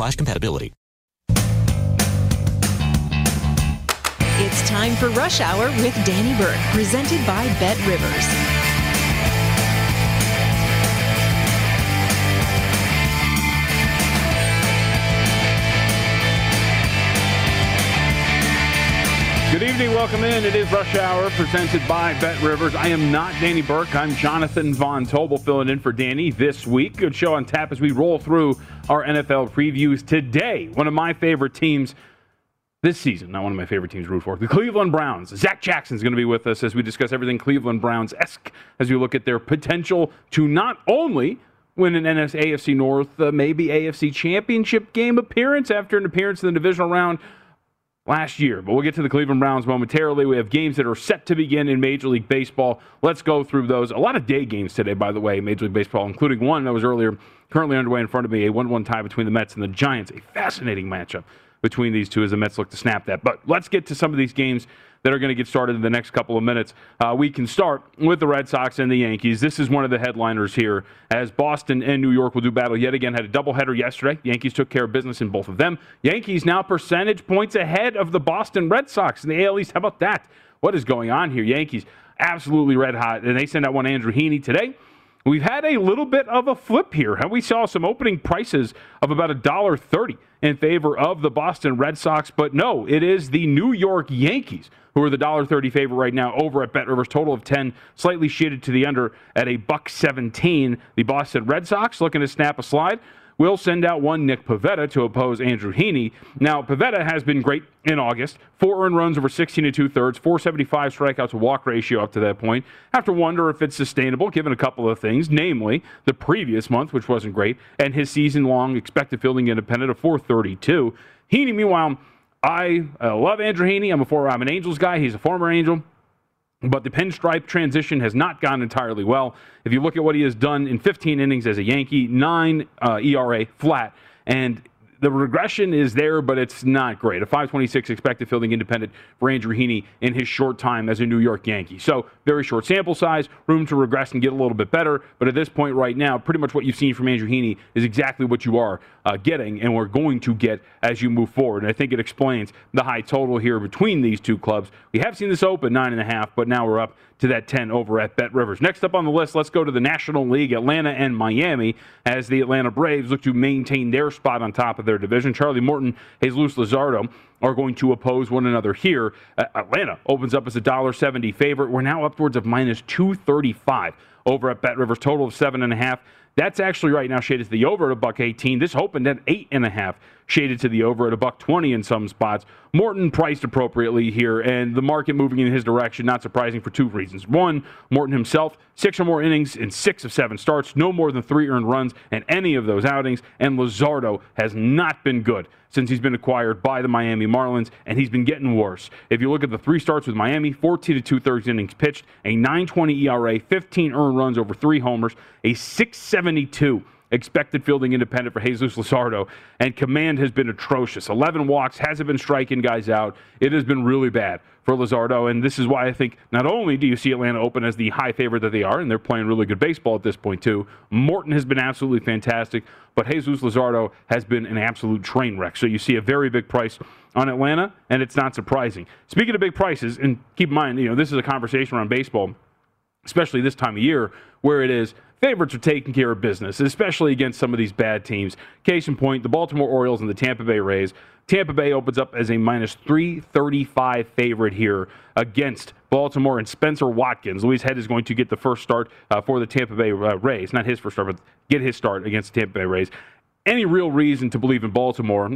slash compatibility. It's time for Rush Hour with Danny Burke, presented by Bet Rivers. Evening, welcome in. It is Rush Hour presented by Bet Rivers. I am not Danny Burke. I'm Jonathan Von Tobel filling in for Danny this week. Good show on tap as we roll through our NFL previews today. One of my favorite teams this season, not one of my favorite teams root for, the Cleveland Browns. Zach Jackson is going to be with us as we discuss everything Cleveland Browns esque as we look at their potential to not only win an NS AFC North, uh, maybe AFC Championship game appearance after an appearance in the divisional round last year. But we'll get to the Cleveland Browns momentarily. We have games that are set to begin in Major League Baseball. Let's go through those. A lot of day games today, by the way, Major League Baseball, including one that was earlier, currently underway in front of me, a 1 1 tie between the Mets and the Giants. A fascinating matchup between these two as the Mets look to snap that. But let's get to some of these games that are going to get started in the next couple of minutes. Uh, we can start with the Red Sox and the Yankees. This is one of the headliners here as Boston and New York will do battle yet again. Had a doubleheader yesterday. Yankees took care of business in both of them. Yankees now percentage points ahead of the Boston Red Sox in the AL East. How about that? What is going on here? Yankees absolutely red hot, and they send out one Andrew Heaney today. We've had a little bit of a flip here. and We saw some opening prices of about a dollar thirty in favor of the Boston Red Sox, but no, it is the New York Yankees who are the dollar thirty favorite right now over at Bet Rivers. Total of ten, slightly shaded to the under at a buck seventeen. The Boston Red Sox looking to snap a slide will send out one Nick Pivetta to oppose Andrew Heaney. Now, Pivetta has been great in August. Four earned runs over 16 and two thirds, 475 strikeouts to walk ratio up to that point. Have to wonder if it's sustainable given a couple of things, namely the previous month, which wasn't great, and his season long expected fielding independent of 432. Heaney, meanwhile, I uh, love Andrew Heaney. I'm a former, I'm an Angels guy. He's a former Angel. But the pinstripe transition has not gone entirely well. If you look at what he has done in 15 innings as a Yankee, nine uh, ERA flat, and the regression is there, but it's not great. A 526 expected fielding independent for Andrew Heaney in his short time as a New York Yankee. So, very short sample size, room to regress and get a little bit better. But at this point, right now, pretty much what you've seen from Andrew Heaney is exactly what you are uh, getting and we're going to get as you move forward. And I think it explains the high total here between these two clubs. We have seen this open nine and a half, but now we're up to that 10 over at Bet Rivers. Next up on the list, let's go to the National League, Atlanta and Miami, as the Atlanta Braves look to maintain their spot on top of their division. Charlie Morton, Jesus Luzardo are going to oppose one another here. Uh, Atlanta opens up as a $1.70 favorite. We're now upwards of minus 235 over at Bet Rivers. Total of seven and a half. That's actually right now shaded to the over at a buck 18. This opened at eight and a half, shaded to the over at a buck 20 in some spots. Morton priced appropriately here, and the market moving in his direction. Not surprising for two reasons. One, Morton himself, six or more innings in six of seven starts, no more than three earned runs in any of those outings, and Luzardo has not been good since he's been acquired by the Miami Marlins, and he's been getting worse. If you look at the three starts with Miami, 14 to two thirds innings pitched, a 9.20 ERA, 15 earned runs over three homers, a 672 expected fielding independent for Jesus Luzardo, and command has been atrocious. 11 walks, hasn't been striking guys out. It has been really bad for Luzardo, and this is why I think not only do you see Atlanta open as the high favorite that they are, and they're playing really good baseball at this point too. Morton has been absolutely fantastic, but Jesus Luzardo has been an absolute train wreck. So you see a very big price on Atlanta, and it's not surprising. Speaking of big prices, and keep in mind, you know, this is a conversation around baseball, especially this time of year, where it is favorites are taking care of business, especially against some of these bad teams. Case in point, the Baltimore Orioles and the Tampa Bay Rays. Tampa Bay opens up as a minus 335 favorite here against Baltimore and Spencer Watkins. Louis Head is going to get the first start uh, for the Tampa Bay uh, Rays. Not his first start, but get his start against the Tampa Bay Rays. Any real reason to believe in Baltimore?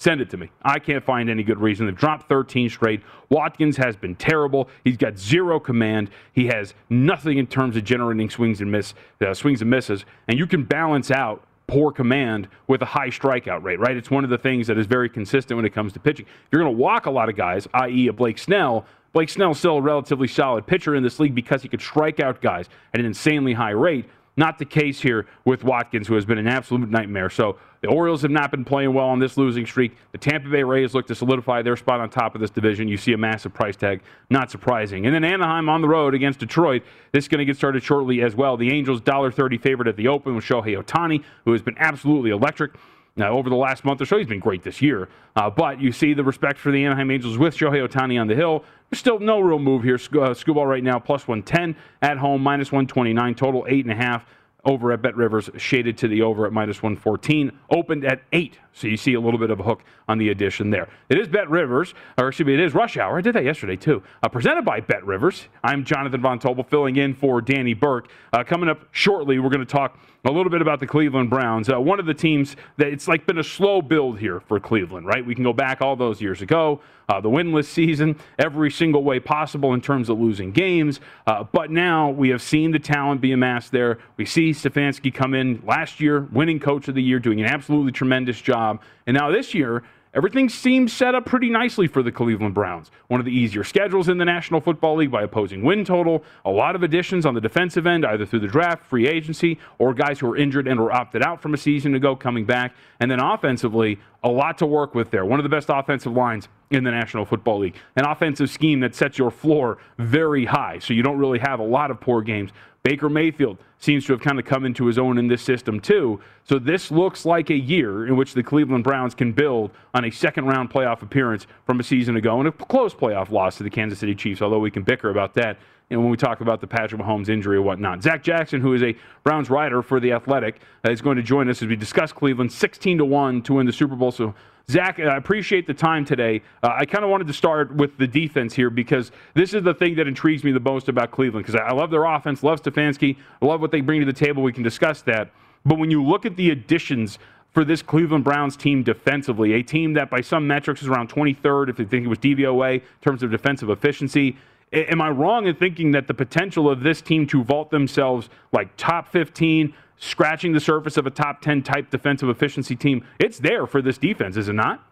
Send it to me. I can't find any good reason. They've dropped 13 straight. Watkins has been terrible. He's got zero command. He has nothing in terms of generating swings and miss, uh, swings and misses. And you can balance out poor command with a high strikeout rate, right? It's one of the things that is very consistent when it comes to pitching. You're going to walk a lot of guys, i.e., a Blake Snell, Blake Snell's still a relatively solid pitcher in this league because he could strike out guys at an insanely high rate. Not the case here with Watkins, who has been an absolute nightmare. So the Orioles have not been playing well on this losing streak. The Tampa Bay Rays look to solidify their spot on top of this division. You see a massive price tag, not surprising. And then Anaheim on the road against Detroit. This is going to get started shortly as well. The Angels $1.30 favorite at the open with Shohei Ohtani, who has been absolutely electric. Now, over the last month or so, he's been great this year. Uh, but you see the respect for the Anaheim Angels with Shohei Ohtani on the hill. There's still no real move here. Sc- uh, Skubal right now, plus 110 at home, minus 129, total 8.5 over at Bet Rivers, shaded to the over at minus 114, opened at 8. So you see a little bit of a hook on the addition there. It is Bet Rivers, or excuse me, it is Rush Hour. I did that yesterday too. Uh, presented by Bet Rivers. I'm Jonathan Von Tobel filling in for Danny Burke. Uh, coming up shortly, we're going to talk a little bit about the Cleveland Browns. Uh, one of the teams that it's like been a slow build here for Cleveland, right? We can go back all those years ago, uh, the winless season, every single way possible in terms of losing games. Uh, but now we have seen the talent be amassed there. We see Stefanski come in last year, winning coach of the year, doing an absolutely tremendous job. And now this year, Everything seems set up pretty nicely for the Cleveland Browns. One of the easier schedules in the National Football League by opposing win total. A lot of additions on the defensive end, either through the draft, free agency, or guys who are injured and were opted out from a season ago coming back. And then offensively, a lot to work with there. One of the best offensive lines in the National Football League. An offensive scheme that sets your floor very high, so you don't really have a lot of poor games. Baker Mayfield seems to have kind of come into his own in this system too. So this looks like a year in which the Cleveland Browns can build on a second round playoff appearance from a season ago and a close playoff loss to the Kansas City Chiefs, although we can bicker about that and when we talk about the Patrick Mahomes injury or whatnot. Zach Jackson, who is a Browns writer for The Athletic, uh, is going to join us as we discuss Cleveland 16 to 1 to win the Super Bowl. So Zach, I appreciate the time today. Uh, I kind of wanted to start with the defense here because this is the thing that intrigues me the most about Cleveland because I love their offense, love Stefanski, love what they bring to the table. We can discuss that. But when you look at the additions for this Cleveland Browns team defensively, a team that by some metrics is around 23rd, if you think it was DVOA, in terms of defensive efficiency. Am I wrong in thinking that the potential of this team to vault themselves like top 15, scratching the surface of a top 10 type defensive efficiency team, it's there for this defense, is it not?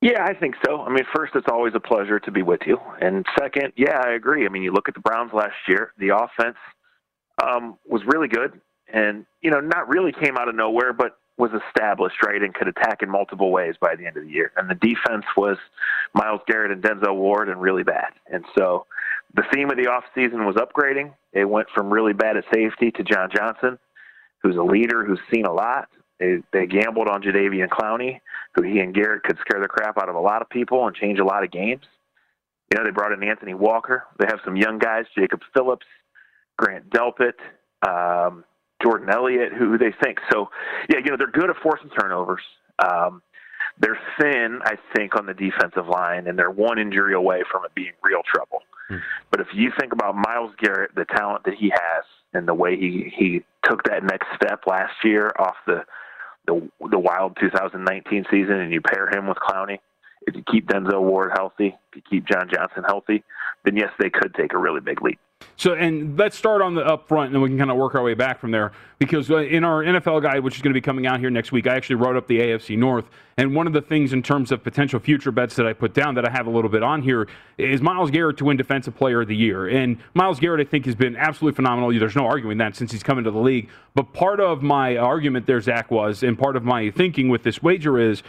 Yeah, I think so. I mean, first, it's always a pleasure to be with you. And second, yeah, I agree. I mean, you look at the Browns last year, the offense um, was really good and, you know, not really came out of nowhere, but was established, right, and could attack in multiple ways by the end of the year. And the defense was Myles Garrett and Denzel Ward and really bad. And so the theme of the offseason was upgrading. It went from really bad at safety to John Johnson who's a leader, who's seen a lot. They, they gambled on Jadeveon Clowney, who he and Garrett could scare the crap out of a lot of people and change a lot of games. You know, they brought in Anthony Walker. They have some young guys, Jacob Phillips, Grant Delpit, um, Jordan Elliott, who they think. So, yeah, you know, they're good at forcing turnovers. Um, they're thin, I think, on the defensive line, and they're one injury away from it being real trouble. Hmm. But if you think about Myles Garrett, the talent that he has, and the way he he took that next step last year off the the the wild 2019 season, and you pair him with Clowney, if you keep Denzel Ward healthy, if you keep John Johnson healthy, then yes, they could take a really big leap. So, and let's start on the up front, and then we can kind of work our way back from there. Because uh, in our NFL guide, which is going to be coming out here next week, I actually wrote up the AFC North. And one of the things in terms of potential future bets that I put down that I have a little bit on here is Myles Garrett to win Defensive Player of the Year. And Myles Garrett, I think, has been absolutely phenomenal. There's no arguing that since he's come into the league. But part of my argument there, Zach, was, and part of my thinking with this wager is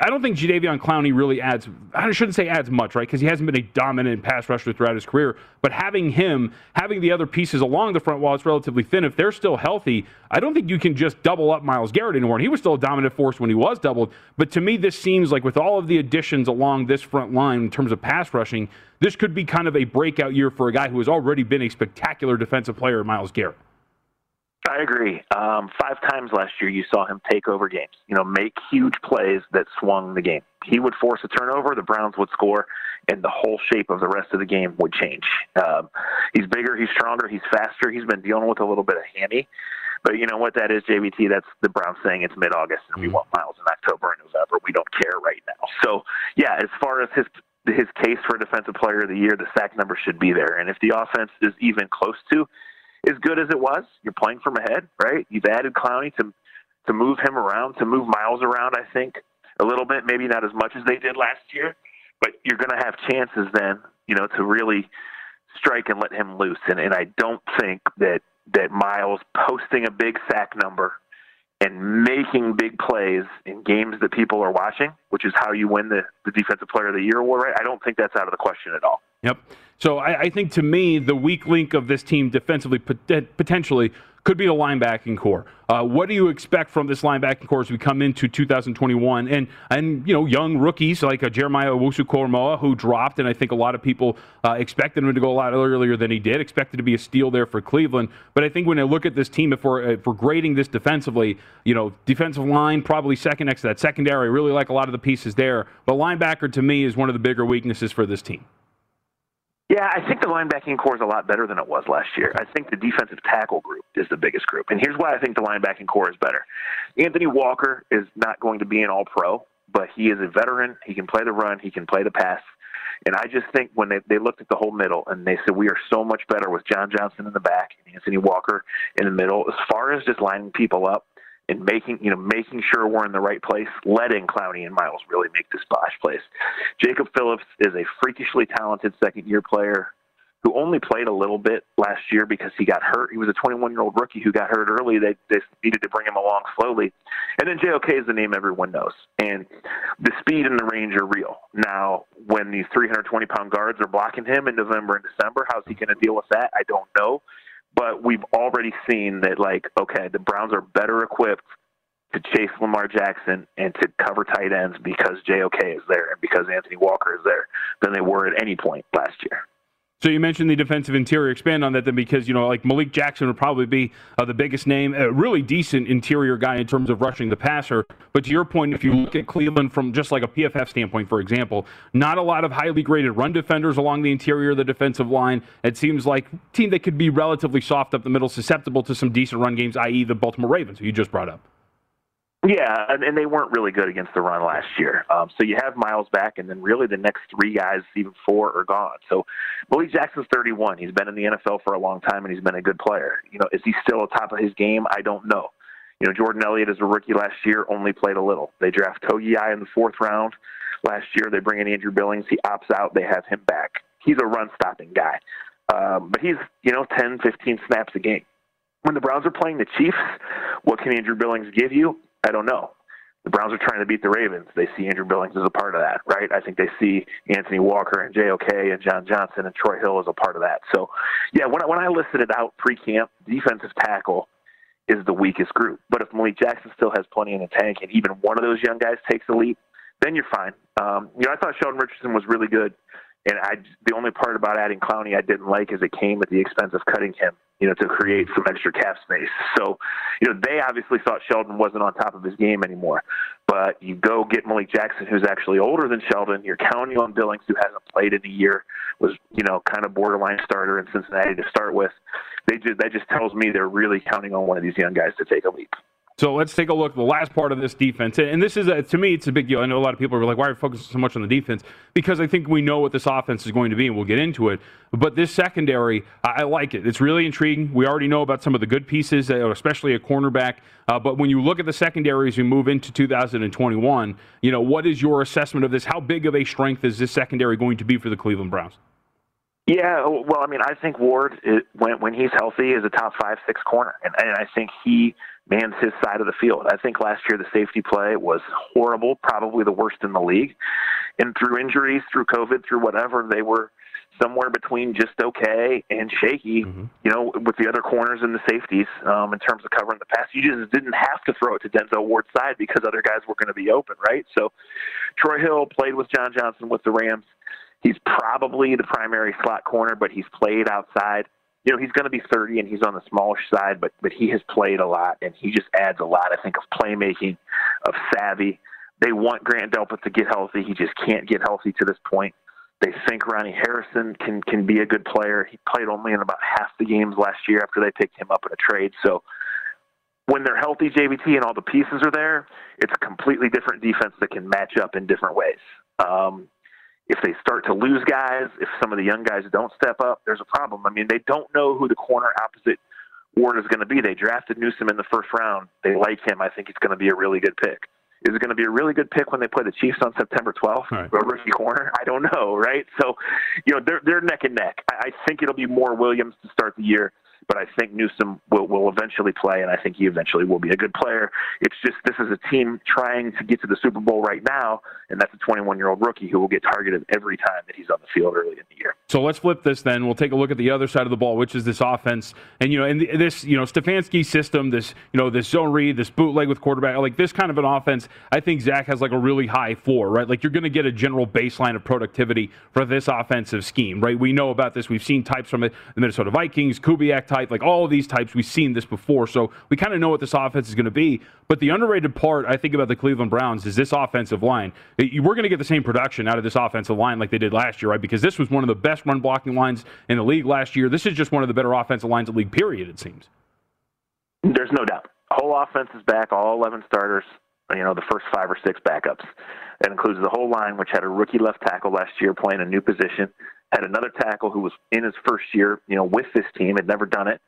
I don't think Jadeveon Clowney really adds. I shouldn't say adds much, right? Because he hasn't been a dominant pass rusher throughout his career. But having him, having the other pieces along the front while it's relatively thin, if they're still healthy, I don't think you can just double up Myles Garrett anymore. And he was still a dominant force when he was doubled. But to me, this seems like with all of the additions along this front line in terms of pass rushing, this could be kind of a breakout year for a guy who has already been a spectacular defensive player, Myles Garrett. I agree. Um, five times last year, you saw him take over games. You know, make huge plays that swung the game. He would force a turnover, the Browns would score, and the whole shape of the rest of the game would change. Um, he's bigger, he's stronger, he's faster. He's been dealing with a little bit of hammy, but you know what that is, JVT. That's the Browns saying it's mid-August and we mm-hmm. want Myles in October and November. We don't care right now. So, yeah, as far as his his case for defensive player of the year, the sack number should be there. And if the offense is even close to as good as it was. You're playing from ahead, right? You've added Clowney to to move him around, to move Myles around. I think a little bit, maybe not as much as they did last year, but you're going to have chances then, you know, to really strike and let him loose. And and I don't think that that Myles posting a big sack number and making big plays in games that people are watching, which is how you win the, the Defensive Player of the Year award, right? I don't think that's out of the question at all. Yep. So I, I, think to me, the weak link of this team defensively potentially could be the linebacking corps. Uh, what do you expect from this linebacking corps as we come into 2021? And and you know, young rookies like uh, Jeremiah Owusu-Koramoah, who dropped, and I think a lot of people uh, expected him to go a lot earlier than he did. Expected to be a steal there for Cleveland. But I think when I look at this team, if we're if we're grading this defensively, you know, defensive line probably second next to that secondary. I really like a lot of the pieces there. But linebacker to me is one of the bigger weaknesses for this team. Yeah, I think the linebacking corps is a lot better than it was last year. I think the defensive tackle group is the biggest group. And here's why I think the linebacking corps is better. Anthony Walker is not going to be an all pro, but he is a veteran. He can play the run, he can play the pass. And I just think when they, they looked at the whole middle and they said, we are so much better with John Johnson in the back and Anthony Walker in the middle, as far as just lining people up, and making you know making sure we're in the right place, letting Clowney and Myles really make the splash plays. Jacob Phillips is a freakishly talented second year player who only played a little bit last year because he got hurt. He was a 21 year old rookie who got hurt early. They, they needed to bring him along slowly. And then JOK is the name everyone knows. And the speed and the range are real. Now, when these 320 pound guards are blocking him in November and December, how's he going to deal with that? I don't know. But we've already seen that, like, okay, the Browns are better equipped to chase Lamar Jackson and to cover tight ends because JOK is there and because Anthony Walker is there than they were at any point last year. So you mentioned the defensive interior. Expand on that then, because you know, like Malik Jackson would probably be uh, the biggest name, a really decent interior guy in terms of rushing the passer. But to your point, if you look at Cleveland from just like a PFF standpoint, for example, not a lot of highly graded run defenders along the interior of the defensive line. It seems like team that could be relatively soft up the middle, susceptible to some decent run games, i.e., the Baltimore Ravens, who you just brought up. Yeah, and they weren't really good against the run last year. Um, so you have Myles back, and then really the next three guys, even four, are gone. So Malik Jackson's 31. He's been in the NFL for a long time, and he's been a good player. You know, is he still at top of his game? I don't know. You know, Jordan Elliott as a rookie last year only played a little. They draft Togiai in the fourth round last year. They bring in Andrew Billings. He opts out. They have him back. He's a run-stopping guy, um, but he's you know 10, 15 snaps a game when the Browns are playing the Chiefs, what can Andrew Billings give you? I don't know. The Browns are trying to beat the Ravens. They see Andrew Billings as a part of that, right? I think they see Anthony Walker and JOK and John Johnson and Troy Hill as a part of that. So, yeah, when I, when I listed it out pre-camp, defensive tackle is the weakest group. But if Malik Jackson still has plenty in the tank, and even one of those young guys takes a leap, then you're fine. Um, you know, I thought Sheldon Richardson was really good, and I the only part about adding Clowney I didn't like is it came at the expense of cutting him you know, to create some extra cap space. So, you know, they obviously thought Sheldon wasn't on top of his game anymore. But you go get Malik Jackson, who's actually older than Sheldon. You're counting on Billings, who hasn't played in a year, was, you know, kind of borderline starter in Cincinnati to start with. they just that just tells me they're really counting on one of these young guys to take a leap. So let's take a look at the last part of this defense. And this is, a, to me, it's a big deal. I know a lot of people are like, why are you focusing so much on the defense? Because I think we know what this offense is going to be, and we'll get into it. But this secondary, I like it. It's really intriguing. We already know about some of the good pieces, especially a cornerback. Uh, but when you look at the secondary as we move into 2021, you know, what is your assessment of this? How big of a strength is this secondary going to be for the Cleveland Browns? Yeah, well, I mean, I think Ward, when when he's healthy, is a top five, six corner, and, and I think he mans his side of the field. I think last year the safety play was horrible, probably the worst in the league. And through injuries, through COVID, through whatever, they were somewhere between just okay and shaky, mm-hmm. you know, with the other corners and the safeties um, in terms of covering the pass. You just didn't have to throw it to Denzel Ward's side because other guys were going to be open, right? So Troy Hill played with John Johnson with the Rams. He's probably the primary slot corner, but he's played outside you know, he's going to be 30 and he's on the smallish side, but but he has played a lot and he just adds a lot. I think of playmaking, of savvy. They want Grant Delpit to get healthy. He just can't get healthy to this point. They think Ronnie Harrison can can be a good player. He played only in about half the games last year after they picked him up in a trade. So when they're healthy, JVT and all the pieces are there, it's a completely different defense that can match up in different ways. Um, if they start to lose guys, if some of the young guys don't step up, there's a problem. I mean, they don't know who the corner opposite Ward is going to be. They drafted Newsome in the first round. They like him. I think it's going to be a really good pick. Is it going to be a really good pick when they play the Chiefs on September 12th? Right. A rookie corner? I don't know, right? So, you know, they're they're neck and neck. I, I think it'll be more Williams to start the year but I think Newsome will, will eventually play, and I think he eventually will be a good player. It's just this is a team trying to get to the Super Bowl right now, and that's a 21 year old rookie who will get targeted every time that he's on the field early in the year. So let's flip this then. We'll take a look at the other side of the ball, which is this offense, and you know, and this you know Stefanski system, this you know this zone read, this bootleg with quarterback, like this kind of an offense. I think Zach has like a really high floor, right? Like you're going to get a general baseline of productivity for this offensive scheme, right? We know about this. We've seen types from it, the Minnesota Vikings, Kubiak type, like all of these types. We've seen this before, so we kind of know what this offense is going to be. But the underrated part, I think, about the Cleveland Browns is this offensive line. We're going to get the same production out of this offensive line like they did last year, right? Because this was one of the best run blocking lines in the league last year. This is just one of the better offensive lines in the league, period, it seems. There's no doubt. Whole offense is back, all 11 starters, you know, the first five or six backups. That includes the whole line, which had a rookie left tackle last year playing a new position had another tackle who was in his first year, you know, with this team, had never done it.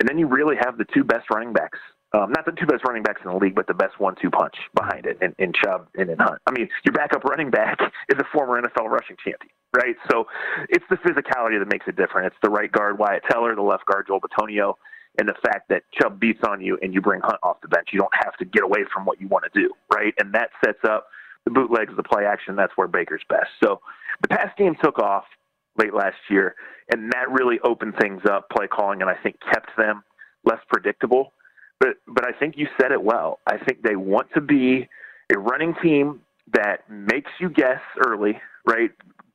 And then you really have the two best running backs. Um, not the two best running backs in the league, but the best one-two punch behind it, in, in Chubb and in Hunt. I mean, your backup running back is a former NFL rushing champion, right? So it's the physicality that makes it different. It's the right guard Wyatt Teller, the left guard Joel Bitonio, and the fact that Chubb beats on you and you bring Hunt off the bench. You don't have to get away from what you want to do, right? And that sets up the bootlegs, the play action. That's where Baker's best. So the pass game took off late last year, and that really opened things up, play calling, and I think kept them less predictable. But but I think you said it well. I think they want to be a running team that makes you guess early, right?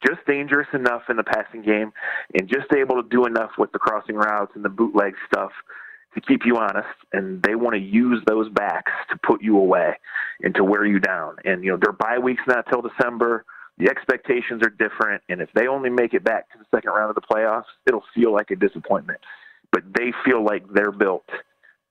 Just dangerous enough in the passing game, and just able to do enough with the crossing routes and the bootleg stuff to keep you honest. And they want to use those backs to put you away and to wear you down. And you know their bye weeks not till December the expectations are different, and if they only make it back to the second round of the playoffs, it'll feel like a disappointment. But they feel like they're built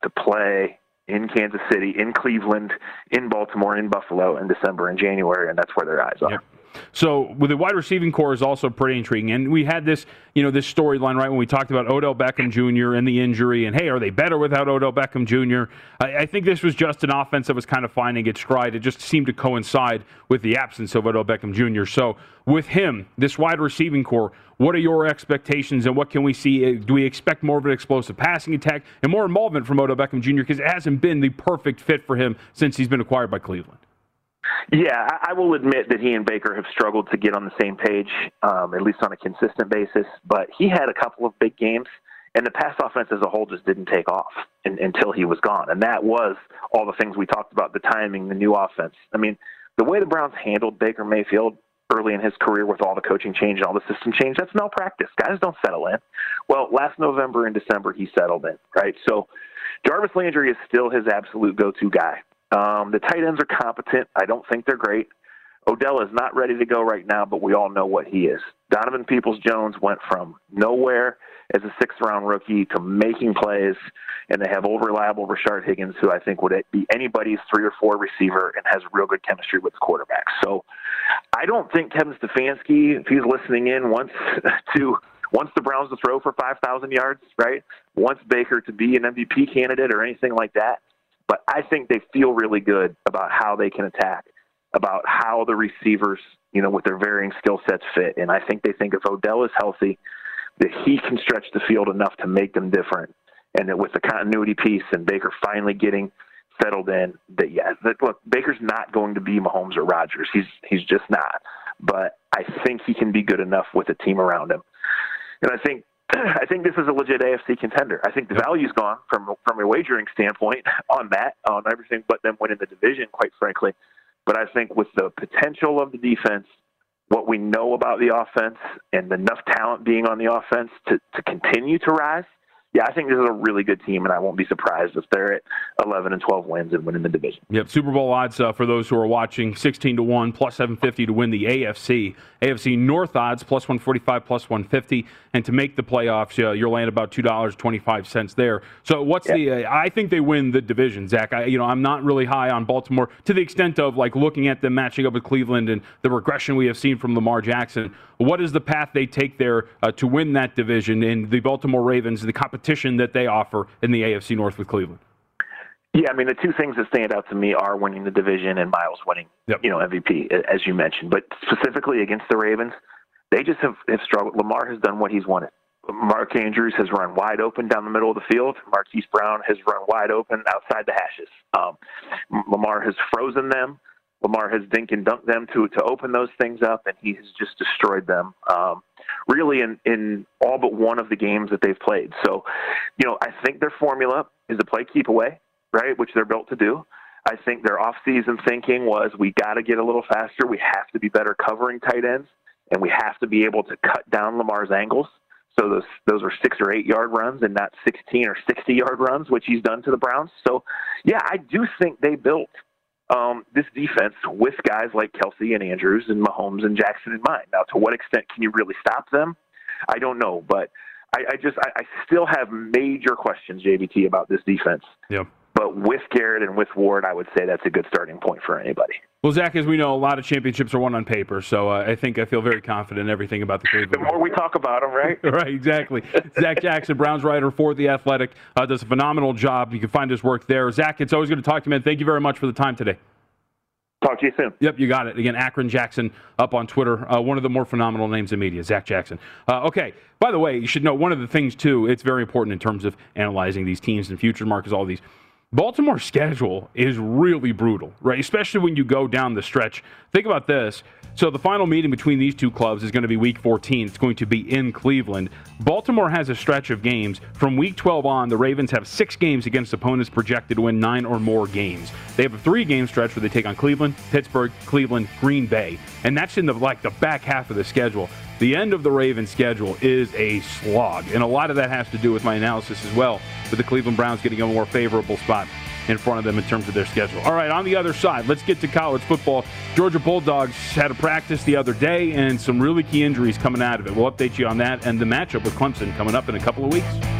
to play in Kansas City, in Cleveland, in Baltimore, in Buffalo in December and January, and that's where their eyes are. Yep. So with the wide receiving corps is also pretty intriguing, and we had this, you know, this storyline right when we talked about Odell Beckham Jr. and the injury, and hey, are they better without Odell Beckham Jr.? I, I, think this was just an offense that was kind of finding its stride. It just seemed to coincide with the absence of Odell Beckham Jr. So with him, this wide receiving corps, what are your expectations, and what can we see? Uh, do we expect more of an explosive passing attack and more involvement from Odell Beckham Jr. because it hasn't been the perfect fit for him since he's been acquired by Cleveland? Yeah, I will admit that he and Baker have struggled to get on the same page, um, at least on a consistent basis. But he had a couple of big games, and the pass offense as a whole just didn't take off in, until he was gone. And that was all the things we talked about the timing, the new offense. I mean, the way the Browns handled Baker Mayfield early in his career with all the coaching change and all the system change, that's malpractice. Guys don't settle in. Well, last November and December, he settled in, right? So Jarvis Landry is still his absolute go to guy. Um, the tight ends are competent. I don't think they're great. Odell is not ready to go right now, but we all know what he is. Donovan Peoples Jones went from nowhere as a sixth round rookie to making plays, and they have over reliable Rashard Higgins, who I think would be anybody's three or four receiver and has real good chemistry with the quarterback. So I don't think Kevin Stefanski, if he's listening in, wants to wants the Browns to throw for 5,000 yards, right? Wants Baker to be an MVP candidate or anything like that. But I think they feel really good about how they can attack, about how the receivers, you know, with their varying skill sets fit. And I think they think if Odell is healthy, that he can stretch the field enough to make them different. And that with the continuity piece and Baker finally getting settled in, that yeah, that, look, Baker's not going to be Mahomes or Rodgers. He's he's just not. But I think he can be good enough with a team around him. And I think I think this is a legit AFC contender. I think the value's gone from from a wagering standpoint on that, on everything but them winning the division, quite frankly. But I think with the potential of the defense, what we know about the offense, and enough talent being on the offense to, to continue to rise, yeah, I think this is a really good team, and I won't be surprised if they're at 11 and 12 wins and winning the division. Yep, Super Bowl odds uh, for those who are watching 16 to 1, plus 750 to win the AFC. AFC North odds, plus 145, plus 150. And to make the playoffs, uh, you're laying about $2.25 there. So what's yep. the, uh, I think they win the division, Zach. I, you know, I'm not really high on Baltimore to the extent of like looking at them matching up with Cleveland and the regression we have seen from Lamar Jackson. What is the path they take there uh, to win that division in the Baltimore Ravens, the competition that they offer in the AFC North with Cleveland? Yeah, I mean the two things that stand out to me are winning the division and Myles winning, yep. you know, MVP as you mentioned. But specifically against the Ravens, they just have, have struggled. Lamar has done what he's wanted. Mark Andrews has run wide open down the middle of the field. Marquise Brown has run wide open outside the hashes. Um, Lamar has frozen them. Lamar has dink and dunked them to to open those things up, and he has just destroyed them. Um, really, in in all but one of the games that they've played. So, you know, I think their formula is to play keep away, right, which they're built to do. I think their off-season thinking was we got to get a little faster. We have to be better covering tight ends, and we have to be able to cut down Lamar's angles. So those those are six or eight yard runs and not 16 or 60 yard runs, which he's done to the Browns. So, yeah, I do think they built um, this defense with guys like Kelce and Andrews and Mahomes and Jackson in mind. Now, to what extent can you really stop them? I don't know, but I, I just I, I still have major questions, JVT, about this defense. Yep. But with Garrett and with Ward, I would say that's a good starting point for anybody. Well, Zach, as we know, a lot of championships are won on paper, so uh, I think I feel very confident in everything about the Cleveland. The more we talk about them, right? right, exactly. Zach Jackson, Browns writer for The Athletic, uh, does a phenomenal job. You can find his work there. Zach, it's always good to talk to you, man. Thank you very much for the time today. Talk to you soon. Yep, you got it. Again, Akron Jackson up on Twitter. Uh, one of the more phenomenal names in media, Zach Jackson. Uh, okay, by the way, you should know one of the things, too, it's very important in terms of analyzing these teams and future markets, all these. Baltimore's schedule is really brutal, right? Especially when you go down the stretch. Think about this. So the final meeting between these two clubs is going to be week 14. It's going to be in Cleveland. Baltimore has a stretch of games. From week 12 on, the Ravens have six games against opponents projected to win nine or more games. They have a three game stretch where they take on Cleveland, Pittsburgh, Cleveland, Green Bay. And that's in the like the back half of the schedule. The end of the Ravens schedule is a slog. And a lot of that has to do with my analysis as well, with the Cleveland Browns getting a more favorable spot in front of them in terms of their schedule. All right, on the other side, let's get to college football. Georgia Bulldogs had a practice the other day and some really key injuries coming out of it. We'll update you on that and the matchup with Clemson coming up in a couple of weeks.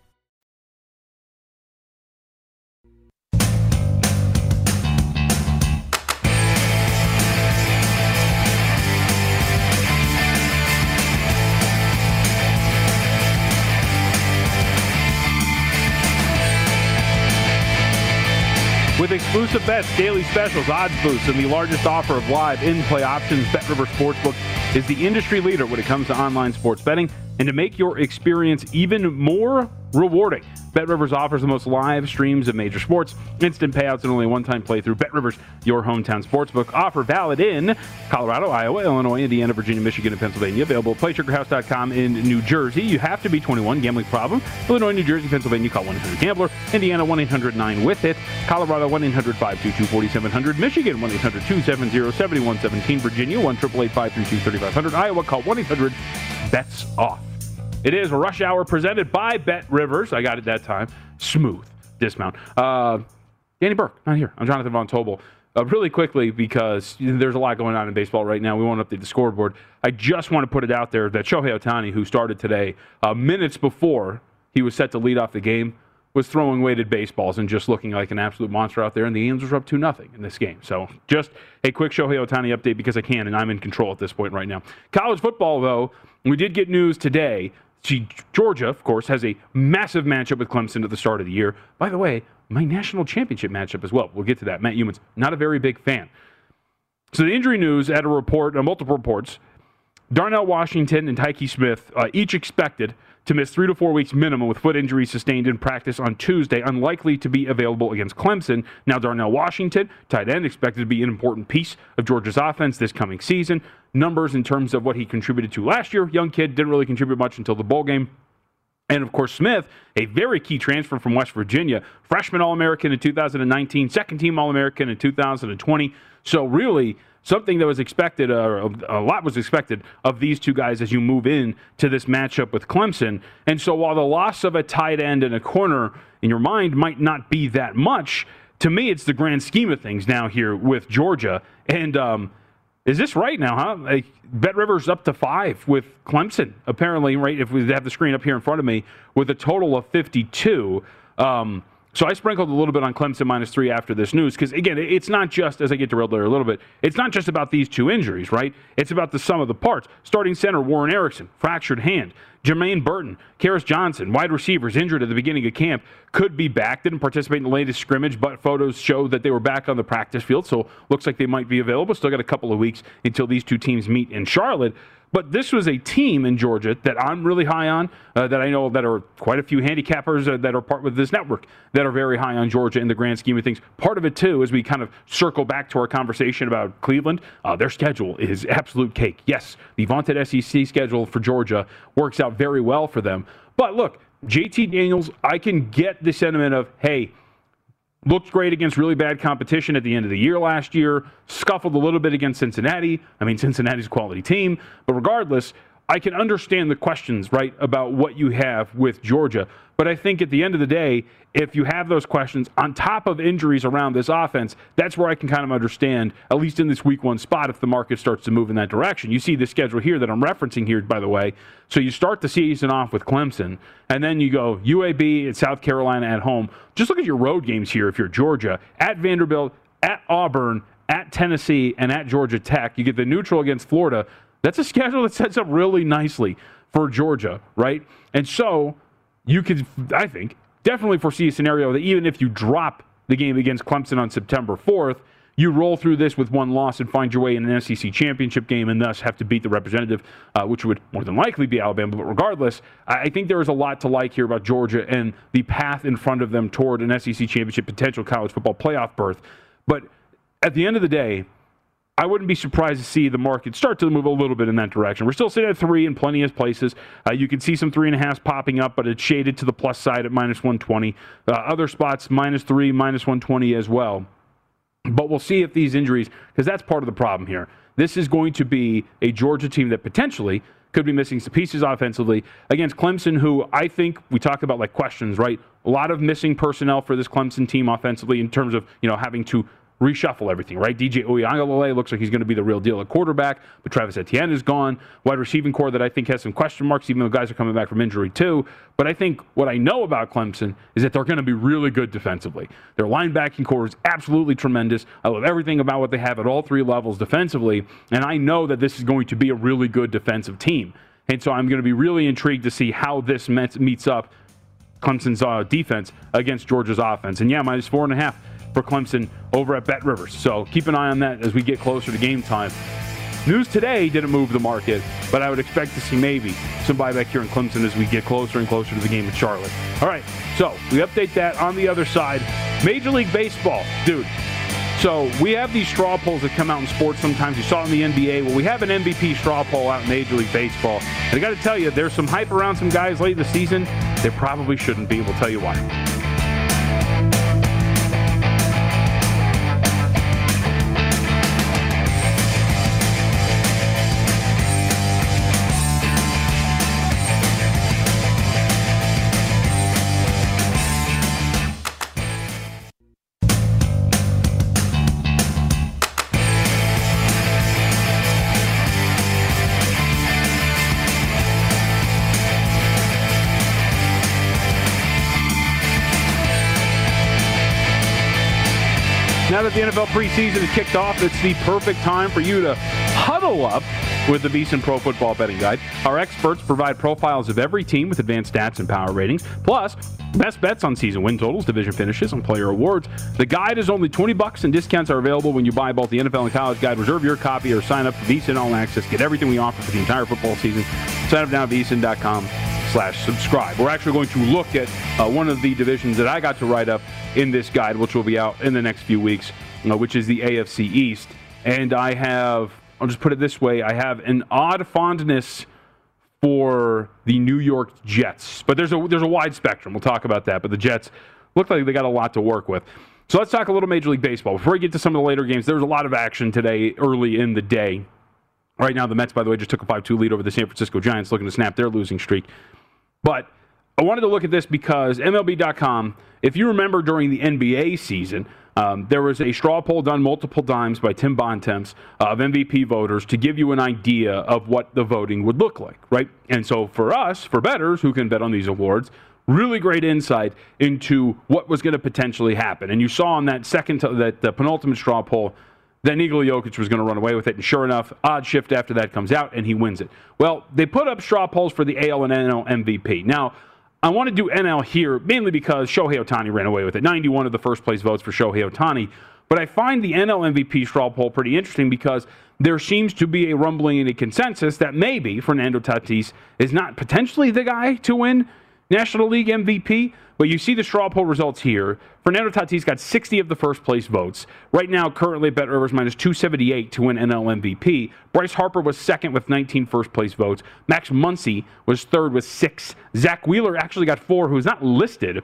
With exclusive bets, daily specials, odds boosts, and the largest offer of live in-play options, BetRivers Sportsbook is the industry leader when it comes to online sports betting. And to make your experience even more rewarding, BetRivers offers the most live streams of major sports, instant payouts, and only one-time playthrough. BetRivers, your hometown sportsbook. Offer valid in Colorado, Iowa, Illinois, Indiana, Virginia, Michigan, and Pennsylvania. Available at PlaySugarHouse.com in New Jersey. You have to be 21. Gambling problem? Illinois, New Jersey, Pennsylvania. Call 1-800-GAMBLER. Indiana 1-800-9-WITH-IT. Colorado 1-800-522-4700. Michigan 1-800-270-7117. Virginia 1-888-532-3500. Iowa call 1-800-BETS-OFF. It is Rush Hour presented by Bet Rivers. I got it that time. Smooth dismount. Uh, Danny Burke, not here. I'm Jonathan Von Tobel. Uh, really quickly, because there's a lot going on in baseball right now. We won't update the scoreboard. I just want to put it out there that Shohei Ohtani, who started today, uh, minutes before he was set to lead off the game, was throwing weighted baseballs and just looking like an absolute monster out there. And the Angels are up 2 nothing in this game. So just a quick Shohei Ohtani update because I can, and I'm in control at this point right now. College football, though, we did get news today See, Georgia, of course, has a massive matchup with Clemson at the start of the year. By the way, my national championship matchup as well. We'll get to that. Matt Youmans, not a very big fan. So the injury news at a report, uh, multiple reports, Darnell Washington and Tykee Smith uh, each expected to miss three to four weeks minimum with foot injuries sustained in practice on Tuesday, unlikely to be available against Clemson. Now, Darnell Washington, tight end, expected to be an important piece of Georgia's offense this coming season. Numbers in terms of what he contributed to last year, young kid, didn't really contribute much until the bowl game. And of course, Smith, a very key transfer from West Virginia, freshman All American in 2019, second team All American in 2020. So, really, something that was expected, uh, a lot was expected of these two guys as you move in to this matchup with Clemson. And so while the loss of a tight end and a corner in your mind might not be that much, to me, it's the grand scheme of things now here with Georgia. And um, is this right now, huh? Like, Bet Rivers up to five with Clemson, apparently, right? If we have the screen up here in front of me, with a total of 52. Um, So I sprinkled a little bit on Clemson minus three after this news because, again, it's not just, as I get derailed there a little bit, it's not just about these two injuries, right? It's about the sum of the parts. Starting center Warren Ericson, fractured hand. Jermaine Burton, Karis Johnson, wide receivers injured at the beginning of camp, could be back. Didn't participate in the latest scrimmage, but photos show that they were back on the practice field, so looks like they might be available. Still got a couple of weeks until these two teams meet in Charlotte. But this was a team in Georgia that I'm really high on, uh, that I know that are quite a few handicappers uh, that are part of this network that are very high on Georgia in the grand scheme of things. Part of it, too, as we kind of circle back to our conversation about Cleveland, uh, their schedule is absolute cake. Yes, the vaunted SEC schedule for Georgia works out very well for them. But look, JT Daniels, I can get the sentiment of, hey, looked great against really bad competition at the end of the year last year, scuffled a little bit against Cincinnati. I mean, Cincinnati's a quality team, but regardless, I can understand the questions, right, about what you have with Georgia. But I think at the end of the day, if you have those questions on top of injuries around this offense, that's where I can kind of understand, at least in this week one spot, if the market starts to move in that direction. You see the schedule here that I'm referencing here, by the way. So you start the season off with Clemson, and then you go UAB at South Carolina at home. Just look at your road games here if you're Georgia, at Vanderbilt, at Auburn, at Tennessee, and at Georgia Tech. You get the neutral against Florida. That's a schedule that sets up really nicely for Georgia, right? And so you could, I think, definitely foresee a scenario that even if you drop the game against Clemson on September 4th, you roll through this with one loss and find your way in an SEC championship game and thus have to beat the representative, uh, which would more than likely be Alabama. But regardless, I think there is a lot to like here about Georgia and the path in front of them toward an SEC championship potential college football playoff berth. But at the end of the day, I wouldn't be surprised to see the market start to move a little bit in that direction. We're still sitting at three in plenty of places. Uh, you can see some three and a popping up, but it's shaded to the plus side at minus 120. Uh, other spots, minus three, minus 120 as well. But we'll see if these injuries, because that's part of the problem here. This is going to be a Georgia team that potentially could be missing some pieces offensively against Clemson, who I think we talk about like questions, right? A lot of missing personnel for this Clemson team offensively in terms of, you know, having to reshuffle everything, right? DJ Uiagalelei looks like he's going to be the real deal at quarterback, but Travis Etienne is gone. Wide receiving corps that I think has some question marks, even though guys are coming back from injury too. But I think what I know about Clemson is that they're going to be really good defensively. Their linebacking corps is absolutely tremendous. I love everything about what they have at all three levels defensively, and I know that this is going to be a really good defensive team. And so I'm going to be really intrigued to see how this meets up Clemson's uh, defense against Georgia's offense. And yeah, minus four and a half for Clemson over at Bet Rivers. So keep an eye on that as we get closer to game time. News today didn't move the market, but I would expect to see maybe some buyback here in Clemson as we get closer and closer to the game in Charlotte. All right, so we update that on the other side. Major League Baseball, dude. So we have these straw polls that come out in sports sometimes. You saw it in the NBA. Well, we have an MVP straw poll out in Major League Baseball. And I got to tell you, there's some hype around some guys late in the season. There probably shouldn't be. We'll tell you why. Now that the NFL preseason is kicked off, it's the perfect time for you to huddle up with the VSiN Pro Football Betting Guide. Our experts provide profiles of every team with advanced stats and power ratings, plus best bets on season win totals, division finishes, and player awards. The guide is only 20 bucks, and discounts are available when you buy both the NFL and College Guide. Reserve your copy or sign up for VSiN All Access. Get everything we offer for the entire football season. Sign up now at VSiN.com slash subscribe. We're actually going to look at uh, one of the divisions that I got to write up in this guide, which will be out in the next few weeks, uh, which is the AFC East. And I have, I'll just put it this way, I have an odd fondness for the New York Jets. But there's a there's a wide spectrum. We'll talk about that. But the Jets look like they got a lot to work with. So let's talk a little Major League Baseball. Before we get to some of the later games, there was a lot of action today early in the day. Right now, the Mets, by the way, just took a 5 2 lead over the San Francisco Giants, looking to snap their losing streak. But I wanted to look at this because MLB.com, if you remember during the NBA season, um, there was a straw poll done multiple times by Tim Bontemps of MVP voters to give you an idea of what the voting would look like, right? And so for us, for bettors who can bet on these awards, really great insight into what was going to potentially happen. And you saw on that second, that the penultimate straw poll, that Nikola Jokic was going to run away with it. And sure enough, odd shift after that comes out and he wins it. Well, they put up straw polls for the AL and NL MVP. Now, I want to do NL here mainly because Shohei Ohtani ran away with it. 91 of the first place votes for Shohei Ohtani. But I find the NL MVP straw poll pretty interesting because there seems to be a rumbling and a consensus that maybe Fernando Tatis is not potentially the guy to win National League MVP. But you see the straw poll results here. Fernando Tatis got 60 of the first place votes. Right now, currently, Bet Rivers minus 278 to win NL MVP. Bryce Harper was second with 19 first place votes. Max Muncy was third with six. Zack Wheeler actually got four, who's not listed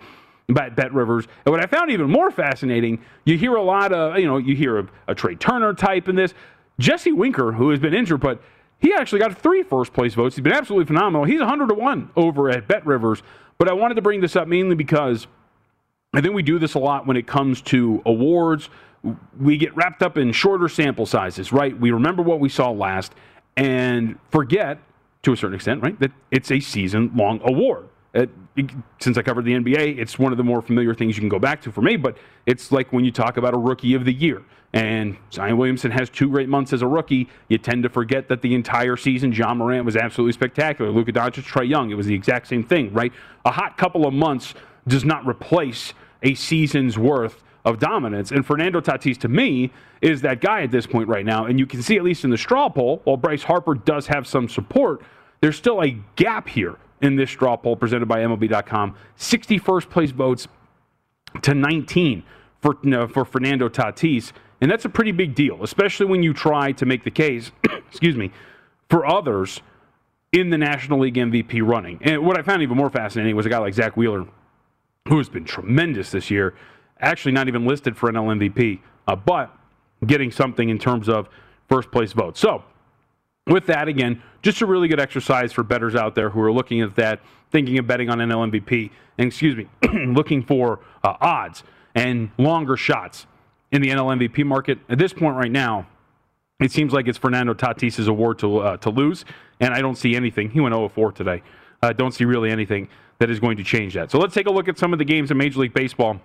by Bet Rivers. And what I found even more fascinating, you hear a lot of, you know, you hear a, a Trea Turner type in this. Jesse Winker, who has been injured, but he actually got three first place votes. He's been absolutely phenomenal. He's 100 to 1 over at Bet Rivers. But I wanted to bring this up mainly because I think we do this a lot when it comes to awards. We get wrapped up in shorter sample sizes, right? We remember what we saw last and forget to a certain extent, right, that it's a season long award. It, since I covered the NBA, it's one of the more familiar things you can go back to for me, but it's like when you talk about a rookie of the year. And Zion Williamson has two great months as a rookie. You tend to forget that the entire season, Ja Morant was absolutely spectacular. Luka Doncic, Trae Young, it was the exact same thing, right? A hot couple of months does not replace a season's worth of dominance. And Fernando Tatis, to me, is that guy at this point right now. And you can see, at least in the straw poll, while Bryce Harper does have some support, there's still a gap here in this straw poll presented by MLB.com. 61st place votes to 19 for, for Fernando Tatis. And that's a pretty big deal, especially when you try to make the case, excuse me, for others in the National League MVP running. And what I found even more fascinating was a guy like Zack Wheeler, who has been tremendous this year, actually not even listed for an NL MVP, uh, but getting something in terms of first place votes. So, with that, again, just a really good exercise for bettors out there who are looking at that, thinking of betting on NL MVP, and excuse me, looking for uh, odds and longer shots in the NL MVP market. At this point right now, it seems like it's Fernando Tatis' award to, uh, to lose, and I don't see anything. He went 0 4 today. I uh, don't see really anything that is going to change that. So let's take a look at some of the games in Major League Baseball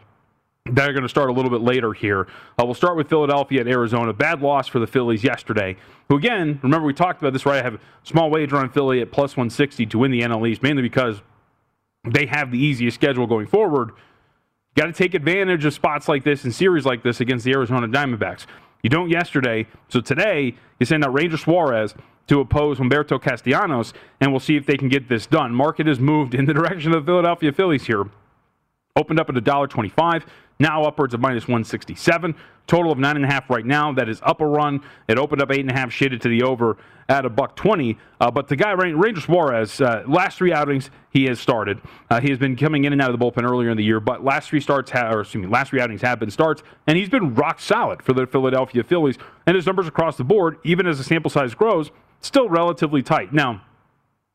that are going to start a little bit later here. Uh, we'll start with Philadelphia at Arizona. Bad loss for the Phillies yesterday. Who again, remember we talked about this, right? I have small wager on Philly at plus 160 to win the NL East, mainly because they have the easiest schedule going forward. Got to take advantage of spots like this and series like this against the Arizona Diamondbacks. You don't yesterday, so today you send out Ranger Suarez to oppose Humberto Castellanos, and we'll see if they can get this done. Market has moved in the direction of the Philadelphia Phillies here. Opened up at $1.25 now upwards of minus 167. Total of nine and a half right now. That is up a run. It opened up eight and a half, shaded to the over at a buck twenty. Uh, but the guy, Ranger Suarez, uh, last three outings he has started. Uh, he has been coming in and out of the bullpen earlier in the year, but last three starts, ha- or excuse me, last three outings have been starts, and he's been rock solid for the Philadelphia Phillies. And his numbers across the board, even as the sample size grows, still relatively tight. Now,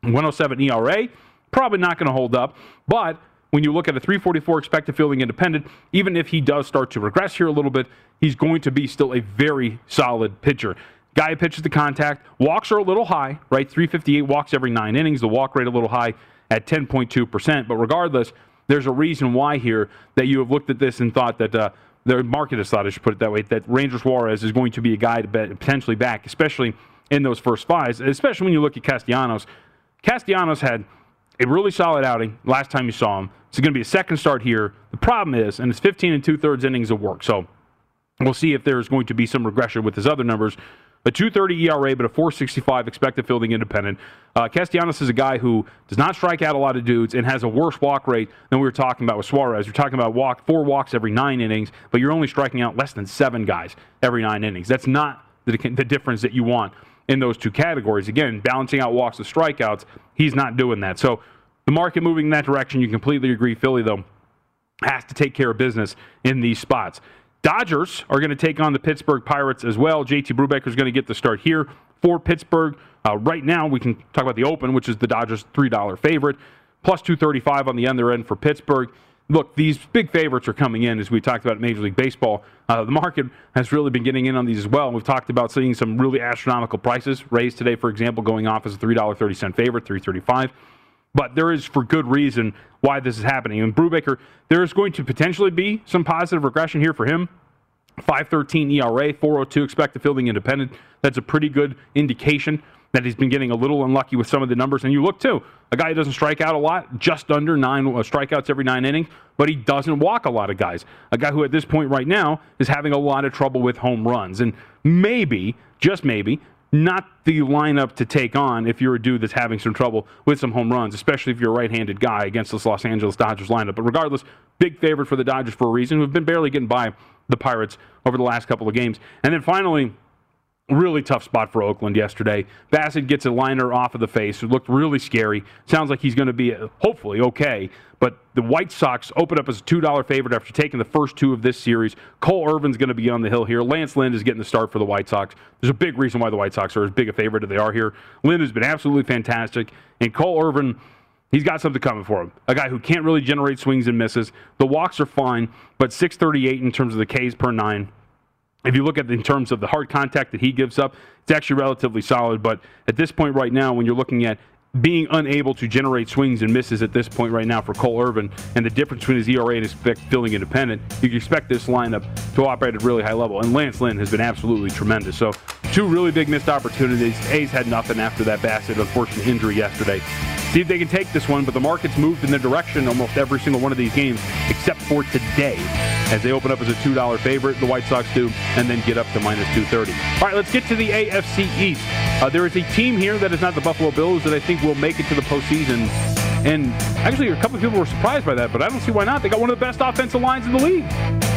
107 ERA, probably not going to hold up, but when you look at a 344 expected fielding independent, even if he does start to regress here a little bit, he's going to be still a very solid pitcher. Guy pitches the contact. Walks are a little high, right? 358 walks every nine innings. The walk rate a little high at 10.2%. But regardless, there's a reason why here that you have looked at this and thought that uh, the market has thought, I should put it that way, that Ranger Suarez is going to be a guy to bet potentially back, especially in those first fives, especially when you look at Castellanos. Castellanos had a really solid outing last time you saw him. It's going to be a second start here. The problem is, and it's 15 and two thirds innings of work. So we'll see if there's going to be some regression with his other numbers. A 230 ERA, but a 465 expected fielding independent. Uh, Castellanos is a guy who does not strike out a lot of dudes and has a worse walk rate than we were talking about with Suarez. You're talking about walk four walks every nine innings, but you're only striking out less than seven guys every nine innings. That's not the, the difference that you want in those two categories. Again, balancing out walks with strikeouts, he's not doing that. So the market moving in that direction, you completely agree. Philly, though, has to take care of business in these spots. Dodgers are going to take on the Pittsburgh Pirates as well. JT Brubaker is going to get the start here for Pittsburgh. Uh, right now, we can talk about the open, which is the Dodgers' $3 favorite, plus 235 on the other end for Pittsburgh. Look, these big favorites are coming in, as we talked about Major League Baseball. Uh, the market has really been getting in on these as well. We've talked about seeing some really astronomical prices raised today, for example, going off as a $3.30 favorite, 335 But there is for good reason why this is happening. And Brubaker, there is going to potentially be some positive regression here for him. 513 ERA, 402 expected fielding independent. That's a pretty good indication that he's been getting a little unlucky with some of the numbers. And you look too, a guy who doesn't strike out a lot, just under nine uh, strikeouts every nine innings, but he doesn't walk a lot of guys. A guy who at this point right now is having a lot of trouble with home runs. And maybe, just maybe, not the lineup to take on if you're a dude that's having some trouble with some home runs, especially if you're a right-handed guy against this Los Angeles Dodgers lineup. But regardless, big favorite for the Dodgers for a reason, We've been barely getting by the Pirates over the last couple of games. And then finally, really tough spot for Oakland yesterday. Bassitt gets a liner off of the face. It looked really scary. Sounds like he's going to be uh, hopefully okay. But the White Sox open up as a $2 favorite after taking the first two of this series. Cole Irvin's going to be on the hill here. Lance Lynn is getting the start for the White Sox. There's a big reason why the White Sox are as big a favorite as they are here. Lynn has been absolutely fantastic. And Cole Irvin, he's got something coming for him. A guy who can't really generate swings and misses. The walks are fine, but 638 in terms of the Ks per nine if you look at in terms of the hard contact that he gives up, it's actually relatively solid. But at this point right now, when you're looking at being unable to generate swings and misses at this point right now for Cole Irvin and the difference between his ERA and his pick fielding independent, you can expect this lineup to operate at a really high level. And Lance Lynn has been absolutely tremendous. So two really big missed opportunities. A's had nothing after that Bassitt unfortunate injury yesterday. See if they can take this one, but the market's moved in their direction almost every single one of these games, except for today, as they open up as a $2 favorite, the White Sox do, and then get up to minus 230. All right, let's get to the AFC East. Uh, there is a team here that is not the Buffalo Bills that I think will make it to the postseason. And actually, a couple of people were surprised by that, but I don't see why not. They got one of the best offensive lines in the league.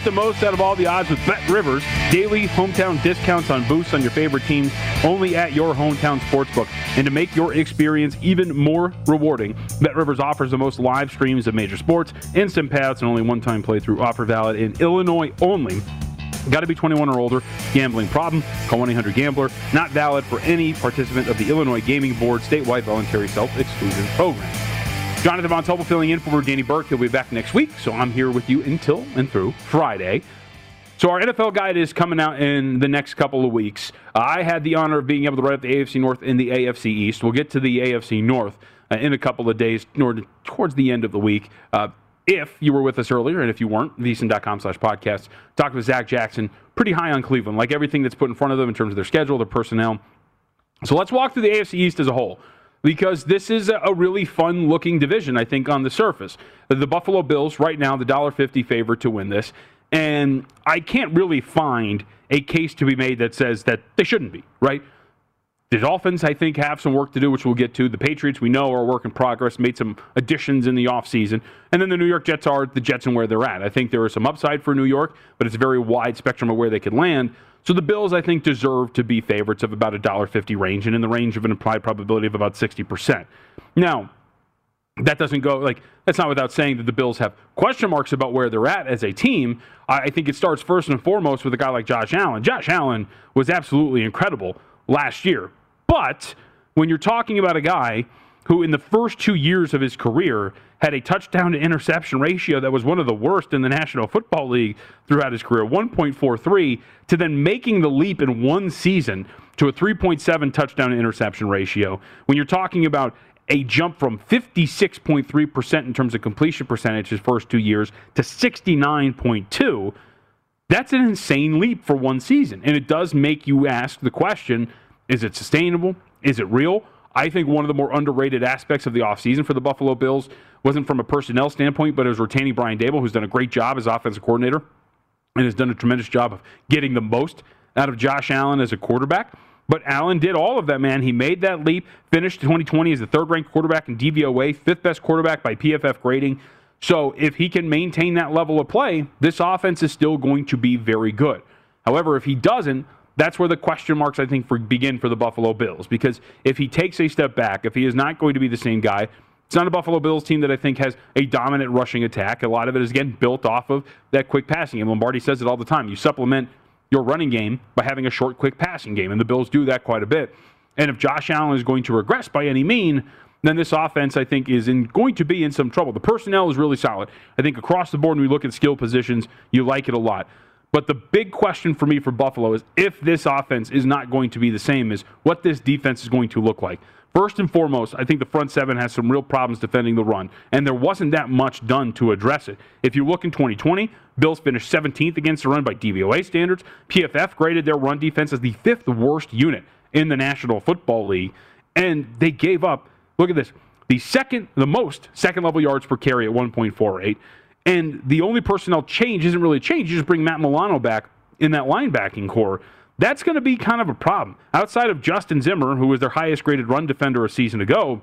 Get the most out of all the odds with Bet Rivers. Daily hometown discounts on boosts on your favorite teams only at your hometown sportsbook. And to make your experience even more rewarding, Bet Rivers offers the most live streams of major sports, instant payouts, and only one time playthrough offer valid in Illinois only. Got to be 21 or older. Gambling problem? Call 1 800 Gambler. Not valid for any participant of the Illinois Gaming Board statewide voluntary self exclusion program. Jonathan Von filling in for Danny Burke. He'll be back next week, so I'm here with you until and through Friday. So our NFL guide is coming out in the next couple of weeks. Uh, I had the honor of being able to write up the AFC North and the AFC East. We'll get to the AFC North uh, in a couple of days, towards the end of the week. Uh, if you were with us earlier, and if you weren't, vsin.com slash podcast, talked with Zach Jackson, pretty high on Cleveland, like everything that's put in front of them in terms of their schedule, their personnel. So let's walk through the AFC East as a whole because this is a really fun looking division, I think, on the surface. The Buffalo Bills, right now, the $1.50 favorite to win this. And I can't really find a case to be made that says that they shouldn't be, right? The Dolphins, I think, have some work to do, which we'll get to. The Patriots, we know, are a work in progress, made some additions in the offseason. And then the New York Jets are the Jets and where they're at. I think there is some upside for New York, but it's a very wide spectrum of where they could land. So the Bills, I think, deserve to be favorites of about a $1.50 range and in the range of an implied probability of about 60%. Now, that doesn't go like that's not without saying that the Bills have question marks about where they're at as a team. I think it starts first and foremost with a guy like Josh Allen. Josh Allen was absolutely incredible last year. But when you're talking about a guy who, in the first two years of his career, had a touchdown to interception ratio that was one of the worst in the National Football League throughout his career, 1.43, to then making the leap in one season to a 3.7 touchdown to interception ratio. When you're talking about a jump from 56.3% in terms of completion percentage his first two years to 69.2, that's an insane leap for one season. And it does make you ask the question is it sustainable? Is it real? I think one of the more underrated aspects of the offseason for the Buffalo Bills wasn't from a personnel standpoint, but it was retaining Brian Daboll, who's done a great job as offensive coordinator and has done a tremendous job of getting the most out of Josh Allen as a quarterback. But Allen did all of that, man. He made that leap, finished 2020 as the third ranked quarterback in DVOA, fifth best quarterback by PFF grading. So if he can maintain that level of play, this offense is still going to be very good. However, if he doesn't, that's where the question marks, I think, for, begin for the Buffalo Bills. Because if he takes a step back, if he is not going to be the same guy, it's not a Buffalo Bills team that I think has a dominant rushing attack. A lot of it is, again, built off of that quick passing. And Lombardi says it all the time. You supplement your running game by having a short, quick passing game. And the Bills do that quite a bit. And if Josh Allen is going to regress by any mean, then this offense, I think, is in, going to be in some trouble. The personnel is really solid. I think across the board, when we look at skill positions, you like it a lot. But the big question for me for Buffalo is if this offense is not going to be the same as what this defense is going to look like. First and foremost, I think the front seven has some real problems defending the run, and there wasn't that much done to address it. If you look in 2020, Bills finished 17th against the run by DVOA standards. PFF graded their run defense as the fifth worst unit in the National Football League, and they gave up, look at this, the second, the most second level yards per carry at 1.48. And the only personnel change isn't really a change. You just bring Matt Milano back in that linebacking corps. That's going to be kind of a problem. Outside of Justin Zimmer, who was their highest graded run defender a season ago,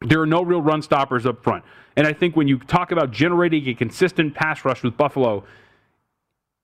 there are no real run stoppers up front. And I think when you talk about generating a consistent pass rush with Buffalo,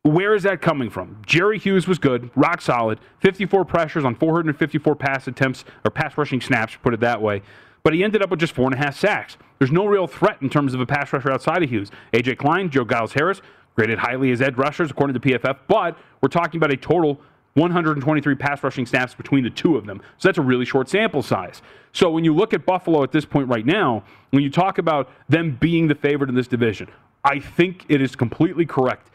where is that coming from? Jerry Hughes was good, rock solid, 54 pressures on 454 pass attempts or pass rushing snaps, put it that way but he ended up with just four and a half sacks. There's no real threat in terms of a pass rusher outside of Hughes. AJ Klein, Joe Giles Harris, graded highly as edge rushers according to PFF, but we're talking about a total 123 pass rushing snaps between the two of them. So that's a really short sample size. So when you look at Buffalo at this point right now, when you talk about them being the favorite in this division, I think it is completely correct.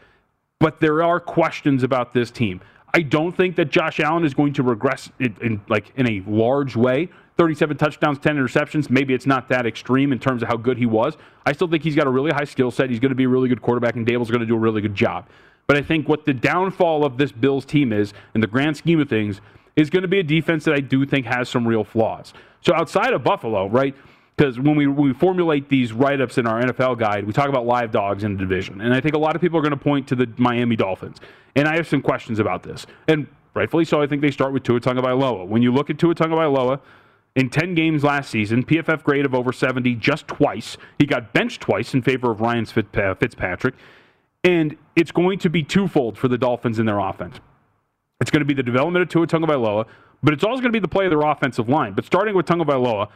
But there are questions about this team. I don't think that Josh Allen is going to regress in, in like in a large way 37 touchdowns, 10 interceptions. Maybe it's not that extreme in terms of how good he was. I still think he's got a really high skill set. He's going to be a really good quarterback, and Daboll's going to do a really good job. But I think what the downfall of this Bills team is, in the grand scheme of things, is going to be a defense that I do think has some real flaws. So outside of Buffalo, right? Because when we, when we formulate these write ups in our NFL guide, we talk about live dogs in the division. And I think a lot of people are going to point to the Miami Dolphins. And I have some questions about this. And rightfully so, I think they start with Tua Tagovailoa. When you look at Tua Tagovailoa, in 10 games last season, PFF grade of over 70 just twice. He got benched twice in favor of Ryan Fitzpatrick. And it's going to be twofold for the Dolphins in their offense. It's going to be the development of Tua Tagovailoa, but it's also going to be the play of their offensive line. But starting with Tagovailoa,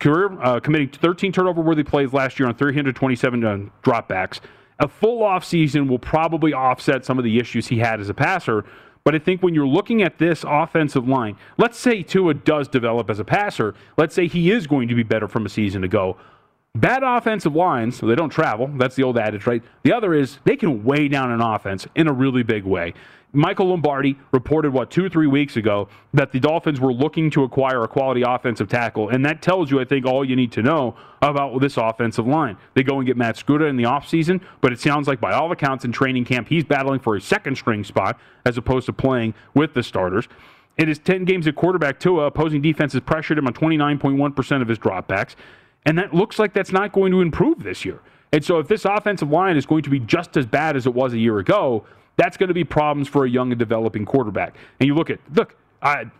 career uh, committing 13 turnover-worthy plays last year on 327 uh, dropbacks. A full offseason will probably offset some of the issues he had as a passer. But I think when you're looking at this offensive line, let's say Tua does develop as a passer. Let's say he is going to be better from a season ago. Bad offensive lines, so they don't travel. That's the old adage, right? The other is they can weigh down an offense in a really big way. Michael Lombardi reported, what, two or three weeks ago, that the Dolphins were looking to acquire a quality offensive tackle. And that tells you, I think, all you need to know about this offensive line. They go and get Matt Skura in the offseason, but it sounds like, by all accounts, in training camp, he's battling for a second string spot as opposed to playing with the starters. In his 10 games at quarterback, Tua, opposing defenses pressured him on 29.1% of his dropbacks. And that looks like that's not going to improve this year. And so, if this offensive line is going to be just as bad as it was a year ago, that's going to be problems for a young and developing quarterback. And you look at, look,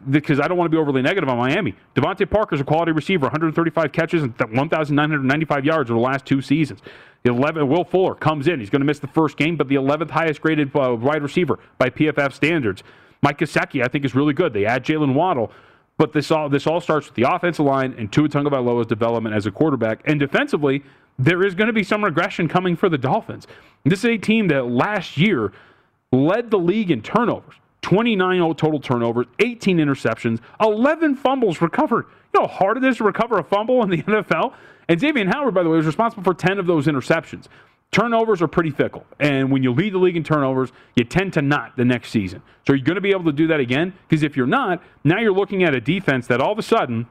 because I don't want to be overly negative on Miami. DeVante Parker's a quality receiver, 135 catches and 1,995 yards over the last two seasons. The 11, Will Fuller comes in. He's going to miss the first game, but the 11th highest graded uh, wide receiver by PFF standards. Mike Gesicki, I think, is really good. They add Jaylen Waddle. But this all this all starts with the offensive line and Tua Tagovailoa's development as a quarterback. And defensively, there is going to be some regression coming for the Dolphins. This is a team that last year led the league in turnovers 29 total turnovers, 18 interceptions, 11 fumbles recovered. You know how hard it is to recover a fumble in the NFL? And Xavier Howard, by the way, was responsible for 10 of those interceptions. Turnovers are pretty fickle. And when you lead the league in turnovers, you tend to not the next season. So you're going to be able to do that again? Because if you're not, now you're looking at a defense that all of a sudden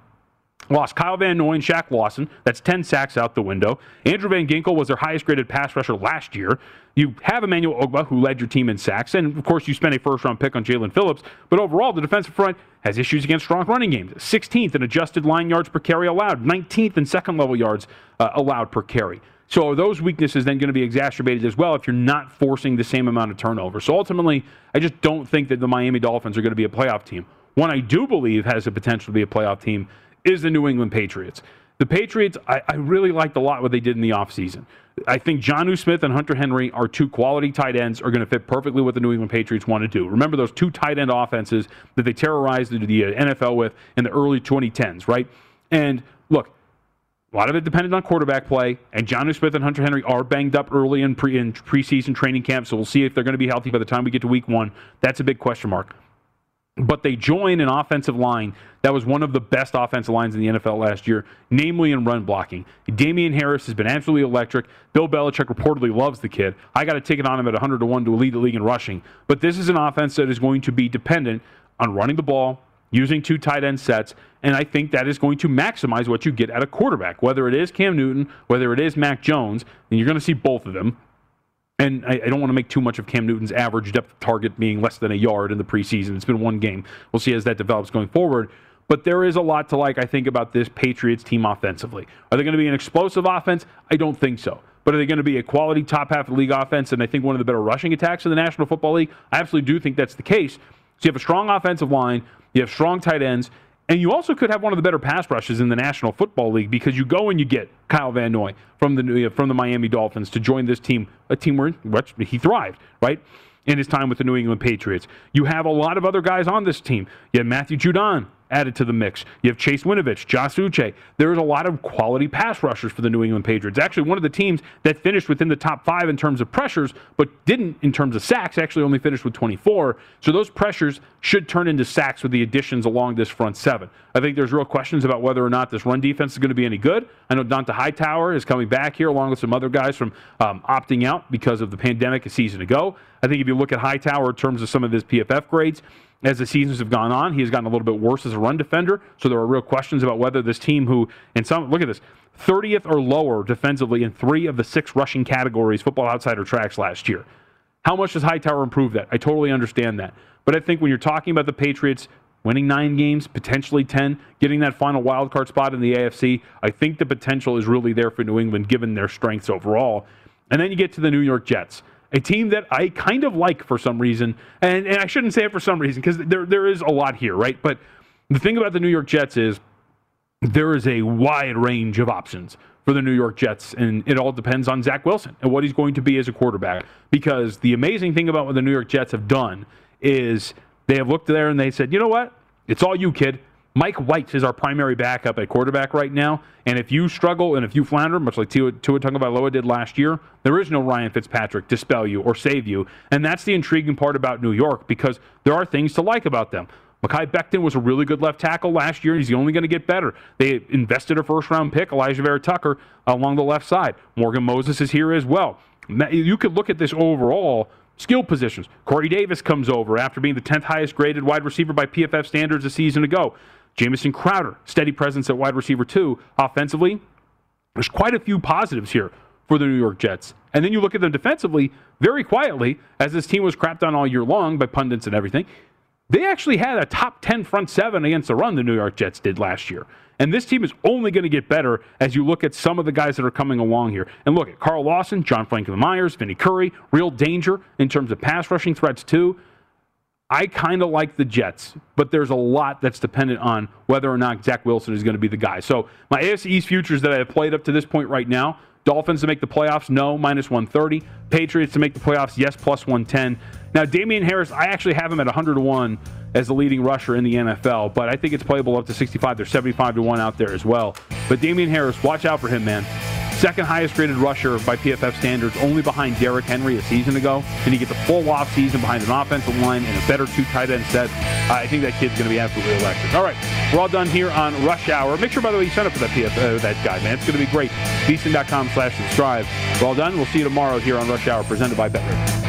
Lost Kyle Van Noy and Shaq Lawson. That's 10 sacks out the window. Andrew Van Ginkel was their highest graded pass rusher last year. You have Emmanuel Ogbah, who led your team in sacks. And, of course, you spent a first round pick on Jaelan Phillips. But overall, the defensive front has issues against strong running games 16th in adjusted line yards per carry allowed, 19th in second level yards uh, allowed per carry. So are those weaknesses then going to be exacerbated as well if you're not forcing the same amount of turnover? So ultimately, I just don't think that the Miami Dolphins are going to be a playoff team. One I do believe has the potential to be a playoff team is the New England Patriots. The Patriots, I, I really liked a lot what they did in the offseason. I think Jonnu Smith and Hunter Henry are two quality tight ends, are going to fit perfectly what the New England Patriots want to do. Remember those two tight end offenses that they terrorized the, the uh, NFL with in the early 2010s, right? And look, a lot of it depended on quarterback play, and Jonnu Smith and Hunter Henry are banged up early in, pre, in preseason training camp, so we'll see if they're going to be healthy by the time we get to week one. That's a big question mark but they join an offensive line that was one of the best offensive lines in the NFL last year, namely in run blocking. Damien Harris has been absolutely electric. Bill Belichick reportedly loves the kid. I got to take it on him at 100 to 1 to lead the league in rushing. But this is an offense that is going to be dependent on running the ball, using two tight end sets, and I think that is going to maximize what you get at a quarterback. Whether it is Cam Newton, whether it is Mac Jones, and you're going to see both of them and I, I, don't want to make too much of Cam Newton's average depth target being less than a yard in the preseason. It's been one game. We'll see as that develops going forward. But there is a lot to like, I think, about this Patriots team offensively. Are they going to be an explosive offense? I don't think so. But are they going to be a quality top half of the league offense and I think one of the better rushing attacks in the National Football League? I absolutely do think that's the case. So you have a strong offensive line, you have strong tight ends, and you also could have one of the better pass rushes in the National Football League because you go and you get Kyle Van Noy from the uh, from the Miami Dolphins to join this team, a team where he thrived, right? In his time with the New England Patriots. You have a lot of other guys on this team. You have Matthew Judon, added to the mix. You have Chase Winovich, Josh Uche. There's a lot of quality pass rushers for the New England Patriots. Actually, one of the teams that finished within the top five in terms of pressures, but didn't in terms of sacks, actually only finished with 24. So those pressures should turn into sacks with the additions along this front seven. I think there's real questions about whether or not this run defense is going to be any good. I know Dont'a Hightower is coming back here along with some other guys from um, opting out because of the pandemic a season ago. I think if you look at Hightower in terms of some of his PFF grades, as the seasons have gone on. He has gotten a little bit worse as a run defender. So there are real questions about whether this team, who, in some, look at this, 30th or lower defensively in three of the six rushing categories Football Outsider tracks last year. How much does Hightower improve that? I totally understand that. But I think when you're talking about the Patriots winning nine games, potentially 10, getting that final wild card spot in the AFC, I think the potential is really there for New England given their strengths overall. And then you get to the New York Jets, a team that I kind of like for some reason. And, and I shouldn't say it for some reason because there, there is a lot here, right? But the thing about the New York Jets is there is a wide range of options for the New York Jets, and it all depends on Zach Wilson and what he's going to be as a quarterback. Because the amazing thing about what the New York Jets have done is they have looked there and they said, you know what? It's all you, kid. Mike White is our primary backup at quarterback right now. And if you struggle and if you flounder, much like Tua, Tua Tagovailoa did last year, there is no Ryan Fitzpatrick to spell you or save you. And that's the intriguing part about New York because there are things to like about them. Mekhi Becton was a really good left tackle last year. And he's only going to get better. They invested a first round pick, Alijah Vera-Tucker, along the left side. Morgan Moses is here as well. You could look at this overall skill positions. Corey Davis comes over after being the 10th highest graded wide receiver by PFF standards a season ago. Jamison Crowder, steady presence at wide receiver, too. Offensively, there's quite a few positives here for the New York Jets. And then you look at them defensively, very quietly, as this team was crapped on all year long by pundits and everything. They actually had a top 10 front seven against the run, the New York Jets did last year. And this team is only going to get better as you look at some of the guys that are coming along here. And look at Carl Lawson, John Franklin Myers, Vinny Curry, real danger in terms of pass rushing threats, too. I kind of like the Jets, but there's a lot that's dependent on whether or not Zach Wilson is going to be the guy. So my AFC East futures that I have played up to this point right now Dolphins to make the playoffs, no, minus 130. Patriots to make the playoffs, yes, plus 110. Now, Damien Harris, I actually have him at 101 as the leading rusher in the NFL, but I think it's playable up to 65. There's 75 to 1 out there as well. But Damien Harris, watch out for him, man. Second highest graded rusher by PFF standards, only behind Derrick Henry a season ago. And he gets a full off season behind an offensive line and a better two tight end set. I think that kid's going to be absolutely electric. All right, we're all done here on Rush Hour. Make sure, by the way, you sign up for that PF, uh, that guy, man. It's going to be great. VSIN.com slash subscribe. We're all done. We'll see you tomorrow here on Rush Hour, presented by BetRivers.